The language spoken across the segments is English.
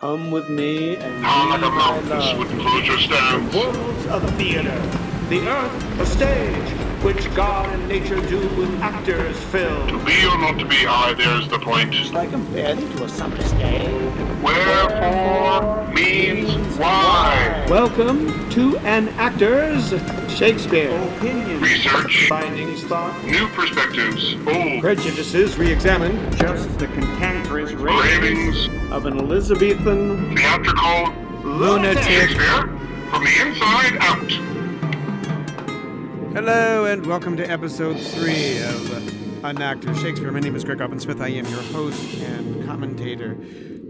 Come with me and How like be a my love. stands. Worlds a theater, the earth a stage, which God and nature do with actors fill. To be or not to be, aye, there's the point. Like compared to a summer's day. Wherefore means why. Welcome to An Actor's Shakespeare. Opinions, Research, findings, thought, new perspectives, old prejudices re-examined, just the cantankerous ravings, of an Elizabethan theatrical lunatic. Shakespeare, from the inside out. Hello and welcome to episode three of An Actor Shakespeare. My name is Greg Robin Smith. I am your host and commentator.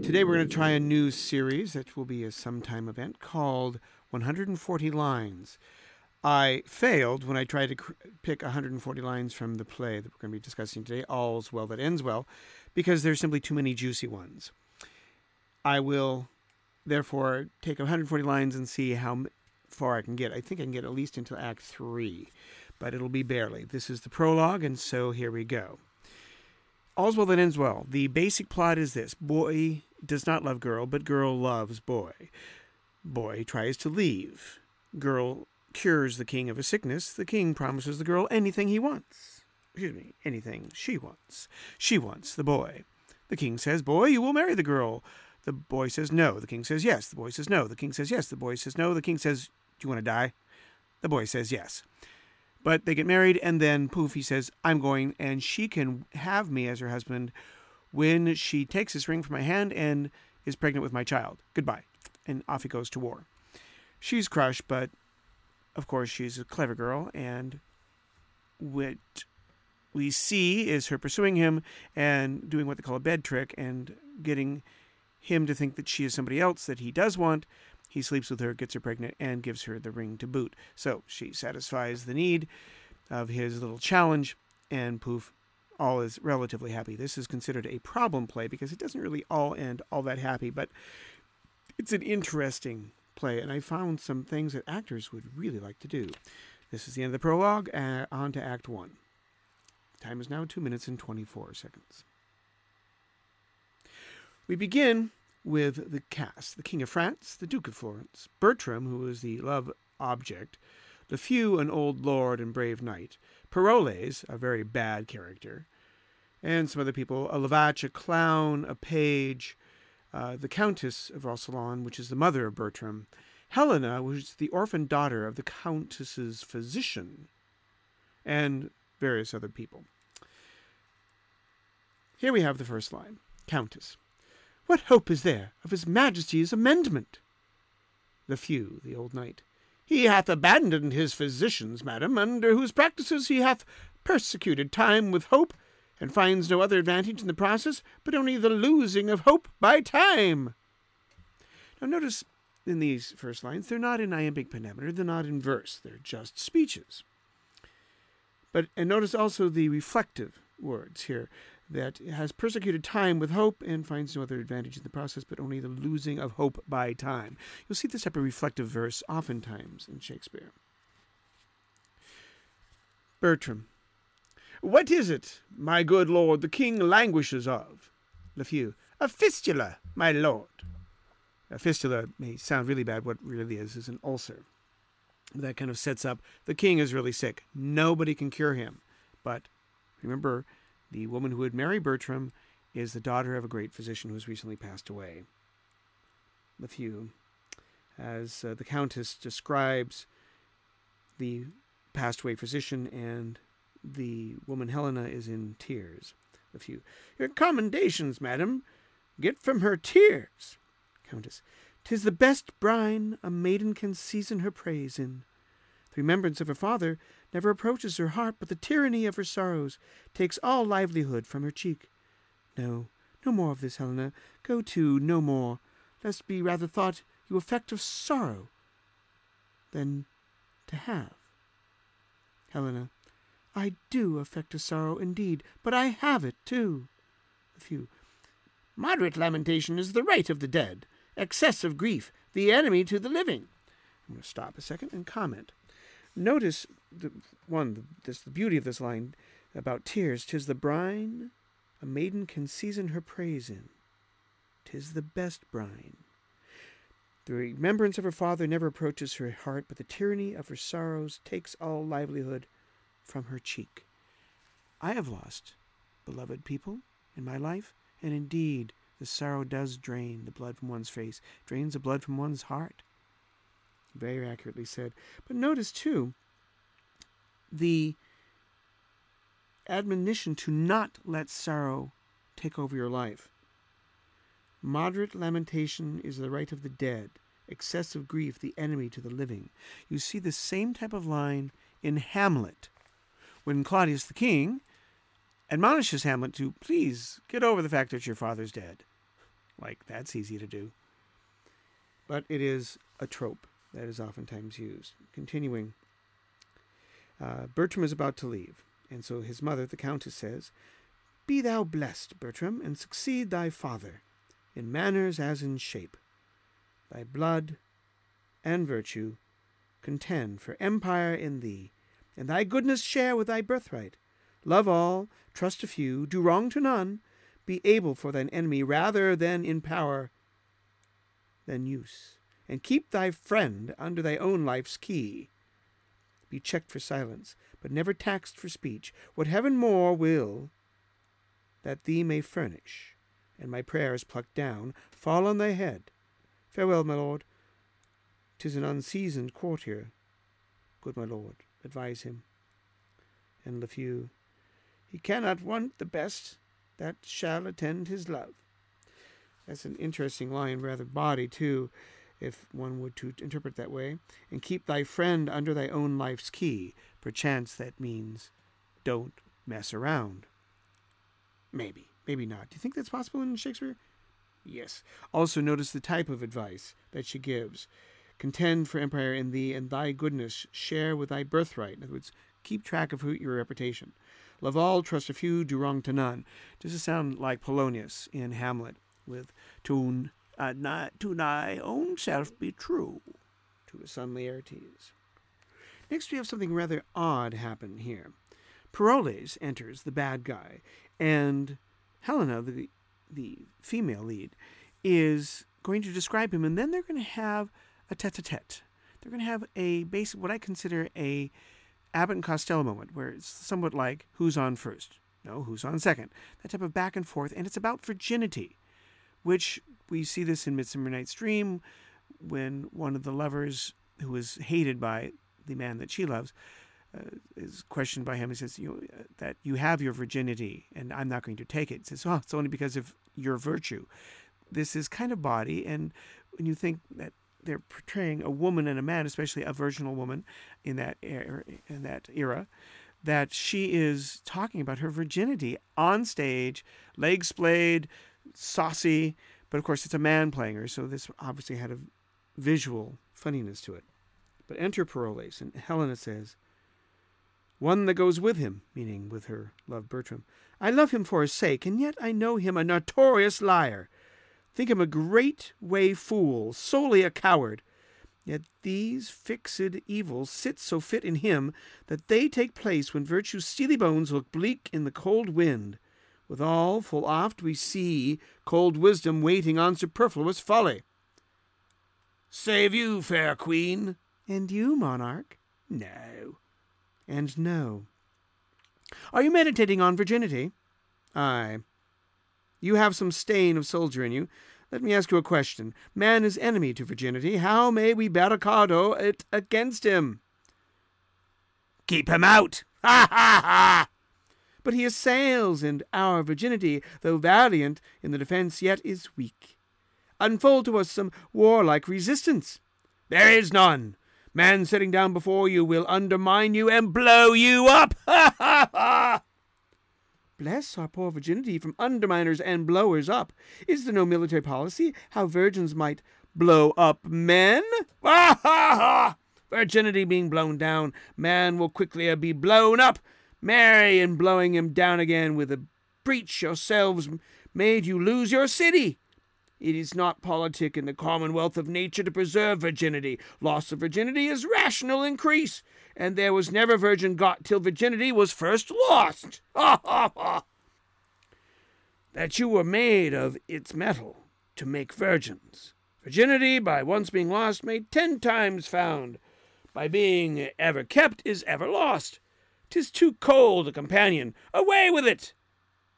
Today we're going to try a new series that will be a sometime event called 140 Lines. I failed when I tried to cr- pick 140 lines from the play that we're going to be discussing today, All's Well That Ends Well, because there's simply too many juicy ones. I will therefore take 140 lines and see how far I can get. I think I can get at least into Act 3, but it'll be barely. This is the prologue, and so here we go. All's well that ends well. The basic plot is this boy does not love girl, but girl loves boy. Boy tries to leave. Girl cures the king of a sickness. The king promises the girl anything he wants. Excuse me, anything she wants. She wants the boy. The king says, Boy, you will marry the girl. The boy says no. The king says yes. The boy says no. The king says yes. The boy says no. The king says, Do you want to die? The boy says yes. But they get married, and then poof, he says, I'm going, and she can have me as her husband when she takes this ring from my hand and is pregnant with my child. Goodbye. And off he goes to war. She's crushed, but of course, she's a clever girl, and what we see is her pursuing him and doing what they call a bed trick and getting him to think that she is somebody else that he does want. He sleeps with her, gets her pregnant, and gives her the ring to boot. So she satisfies the need of his little challenge, and poof, all is relatively happy. This is considered a problem play because it doesn't really all end all that happy, but it's an interesting play, and I found some things that actors would really like to do. This is the end of the prologue, uh, on to Act 1. Time is now 2 minutes and 24 seconds. We begin with the cast the King of France, the Duke of Florence, Bertram, who is the love object, Lafeu, an old lord and brave knight, Parolles, a very bad character, and some other people a Lavache, a clown, a page, uh, the Countess of Roussillon, which is the mother of Bertram, Helena, which is the orphan daughter of the Countess's physician, and various other people. Here we have the first line Countess. What hope is there of his Majesty's amendment? Lafeu, the old knight. He hath abandoned his physicians, madam, under whose practices he hath persecuted time with hope, and finds no other advantage in the process but only the losing of hope by time. Now notice in these first lines, they're not in iambic pentameter, they're not in verse, they're just speeches. But and notice also the reflective words here that has persecuted time with hope and finds no other advantage in the process but only the losing of hope by time. You'll see this type of reflective verse oftentimes in Shakespeare. Bertram. What is it, my good lord, the king languishes of? Lafeu. A fistula, my lord. A fistula may sound really bad. What really is is an ulcer. That kind of sets up the king is really sick. Nobody can cure him. But remember, the woman who would marry Bertram is the daughter of a great physician who has recently passed away. Lafeu, as uh, the countess describes the passed away physician, and the woman Helena is in tears. Lafeu, your commendations, madam, get from her tears. Countess, tis the best brine a maiden can season her praise in. The remembrance of her father never approaches her heart, but the tyranny of her sorrows takes all livelihood from her cheek. No, no more of this, Helena. Go to, no more, lest be rather thought you affect of sorrow than to have. Helena, I do affect a sorrow indeed, but I have it too. Lafeu. Moderate lamentation is the right of the dead. Excessive grief, the enemy to the living. I'm going to stop a second and comment. Notice the one, this the beauty of this line about tears. Tis the brine a maiden can season her praise in. Tis the best brine. The remembrance of her father never approaches her heart, but the tyranny of her sorrows takes all livelihood from her cheek. I have lost beloved people in my life, and indeed the sorrow does drain the blood from one's face, drains the blood from one's heart. Very accurately said. But notice, too, the admonition to not let sorrow take over your life. Moderate lamentation is the right of the dead, excessive grief the enemy to the living. You see the same type of line in Hamlet, when Claudius the king admonishes Hamlet to please get over the fact that your father's dead. Like, that's easy to do. But it is a trope that is oftentimes used. Continuing, uh, Bertram is about to leave, and so his mother, the Countess, says, Be thou blessed, Bertram, and succeed thy father, in manners as in shape. Thy blood and virtue contend for empire in thee, and thy goodness share with thy birthright. Love all, trust a few, do wrong to none, be able for thine enemy rather than in power than use, and keep thy friend under thy own life's key. Be checked for silence, but never taxed for speech. What heaven more will that thee may furnish, and my prayers plucked down, fall on thy head. Farewell, my lord. 'Tis an unseasoned courtier. Good my lord, advise him. And Lafeu, he cannot want the best that shall attend his love. That's an interesting line, rather body too, if one would to interpret that way. And keep thy friend under thy own life's key. Perchance that means don't mess around. Maybe, maybe not. Do you think that's possible in Shakespeare? Yes. Also notice the type of advice that she gives. Contend for empire in thee, and thy goodness share with thy birthright. In other words, keep track of who, your reputation. Love all, trust a few, do wrong to none. Does it sound like Polonius in Hamlet with to, uh, not, to thy own self be true, to his son Laertes. Next, we have something rather odd happen here. Parolles enters, the bad guy, and Helena, the, the female lead, is going to describe him, and then they're going to have a tete-a-tete. They're going to have a basic, what I consider a Abbott and Costello moment, where it's somewhat like who's on first, no, who's on second, that type of back and forth, and it's about virginity, which we see this in Midsummer Night's Dream, when one of the lovers who is hated by the man that she loves uh, is questioned by him. He says, you, uh, that you have your virginity and I'm not going to take it. He says, oh, it's only because of your virtue. This is kind of body. And when you think that they're portraying a woman and a man, especially a virginal woman in that era, in that era, that she is talking about her virginity on stage, legs splayed, saucy, but of course it's a man playing her, so this obviously had a visual funniness to it. But enter Parolles, and Helena says, One that goes with him, meaning with her love Bertram. I love him for his sake, and yet I know him a notorious liar. Think him a great way fool, solely a coward. Yet these fixed evils sit so fit in him that they take place when virtue's steely bones look bleak in the cold wind. Withal, full oft we see cold wisdom waiting on superfluous folly. Save you, fair queen. And you, monarch? No. And no. Are you meditating on virginity? Ay. You have some stain of soldier in you. Let me ask you a question. Man is enemy to virginity. How may we barricado it against him? Keep him out! Ha ha ha! But he assails, and our virginity, though valiant in the defence, yet is weak. Unfold to us some warlike resistance. There is none. Man sitting down before you will undermine you and blow you up. Ha ha ha! Bless our poor virginity from underminers and blowers up. Is there no military policy how virgins might blow up men? Ha ha ha! Virginity being blown down, man will quickly be blown up. Marry, and blowing him down again with a breach yourselves made you lose your city. It is not politic in the commonwealth of nature to preserve virginity. Loss of virginity is rational increase, and there was never virgin got till virginity was first lost. Ha ha ha! That you were made of its metal to make virgins. Virginity, by once being lost, may ten times found. By being ever kept, is ever lost. 'Tis too cold a companion. Away with it!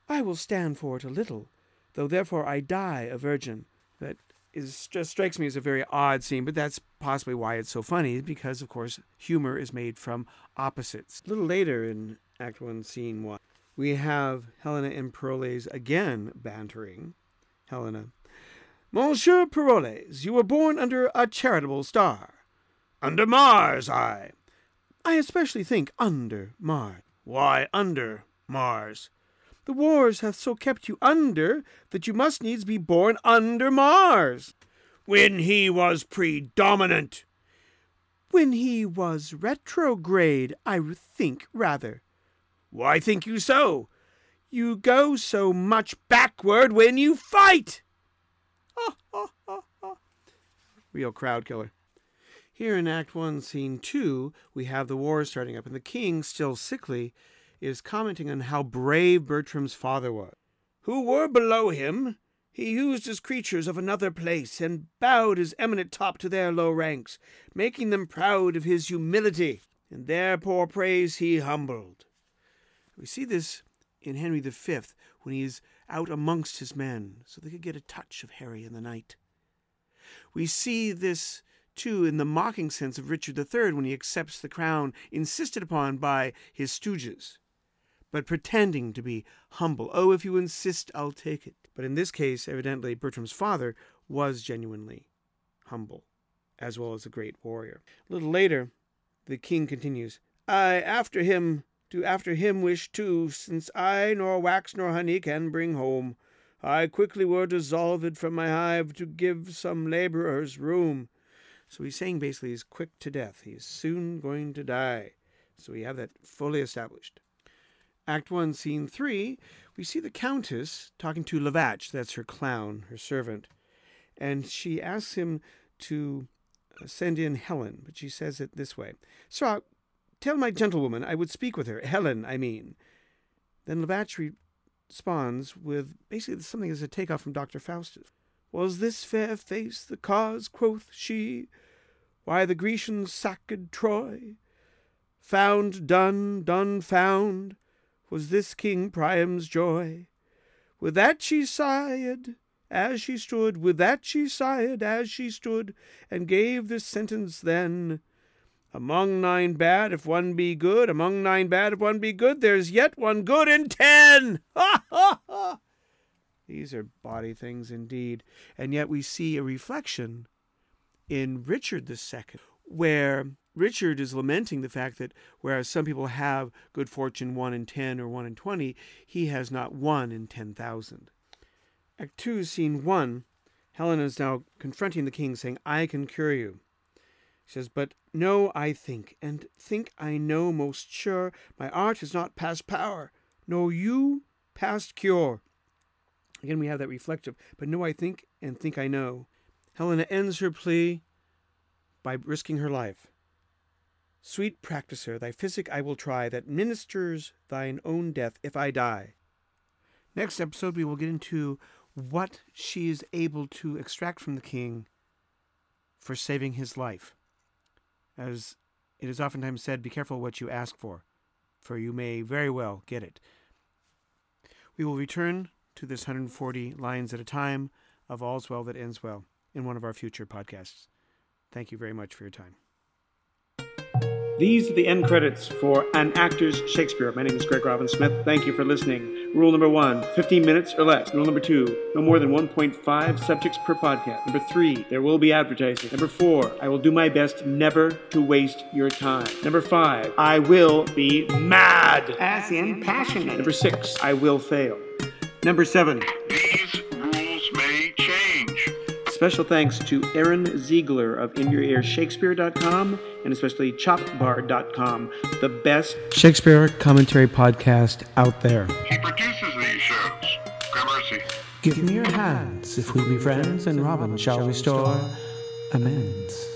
I will stand for it a little, though therefore I die a virgin. That is just strikes me as a very odd scene, but that's possibly why it's so funny, because of course humor is made from opposites. A little later in Act One, Scene One, we have Helena and Parolles again bantering. Helena. Monsieur Parolles, you were born under a charitable star. Under Mars, I. I especially think under Mars. Why under Mars? The wars hath so kept you under that you must needs be born under Mars. When he was predominant. When he was retrograde, I think rather. Why think you so? You go so much backward when you fight. Real crowd killer. Here in Act 1, Scene 2, we have the war starting up, and the king, still sickly, is commenting on how brave Bertram's father was. Who were below him, he used as creatures of another place, and bowed his eminent top to their low ranks, making them proud of his humility, and their poor praise he humbled. We see this in Henry V when he is out amongst his men, so they could get a touch of Harry in the night. We see this too in the mocking sense of Richard III when he accepts the crown insisted upon by his stooges, but pretending to be humble. Oh, if you insist, I'll take it. But in this case, evidently, Bertram's father was genuinely humble, as well as a great warrior. A little later, the king continues, I after him do after him wish too, since I nor wax nor honey can bring home. I quickly were dissolved from my hive to give some laborers room. So he's saying basically he's quick to death. He's soon going to die. So we have that fully established. Act 1, Scene 3, we see the Countess talking to Lavatch, that's her clown, her servant, and she asks him to uh, send in Helen, but she says it this way Sir, tell my gentlewoman I would speak with her. Helen, I mean. Then Lavatch responds with basically something as a takeoff from Dr. Faustus. Was this fair face the cause, quoth she, why the Grecians sacked Troy? Found done, done found, was this King Priam's joy. With that she sighed, as she stood, with that she sighed, as she stood, and gave this sentence then. Among nine bad, if one be good, among nine bad, if one be good, there's yet one good in ten. Ha ha ha! These are body things indeed. And yet we see a reflection in Richard II, where Richard is lamenting the fact that whereas some people have good fortune 1 in 10 or 1 in 20, he has not 1 in 10,000. Act 2, Scene 1, Helena is now confronting the king, saying, I can cure you. She says, But know I think, and think I know most sure, my art is not past power, nor you past cure. Again, we have that reflective, but know I think, and think I know. Helena ends her plea by risking her life. Sweet practicer, thy physic I will try, that ministers thine own death if I die. Next episode, we will get into what she is able to extract from the king for saving his life. As it is oftentimes said, be careful what you ask for, for you may very well get it. We will return to this 140 lines at a time of All's Well That Ends Well in one of our future podcasts. Thank you very much for your time. These are the end credits for An Actor's Shakespeare. My name is Greg Robin Smith. Thank you for listening. Rule number one 15 minutes or less. Rule number two no more than 1.5 subjects per podcast. Number three there will be advertising. Number four I will do my best never to waste your time. Number five I will be mad. As in passionate. Number six I will fail. Number seven Special thanks to Ron Ziegler of InYourEarShakespeare.com and especially ChopBard.com, the best Shakespeare commentary podcast out there. He produces these shows. Gramercy. Give me your hands if we be friends, and Robin shall restore amends.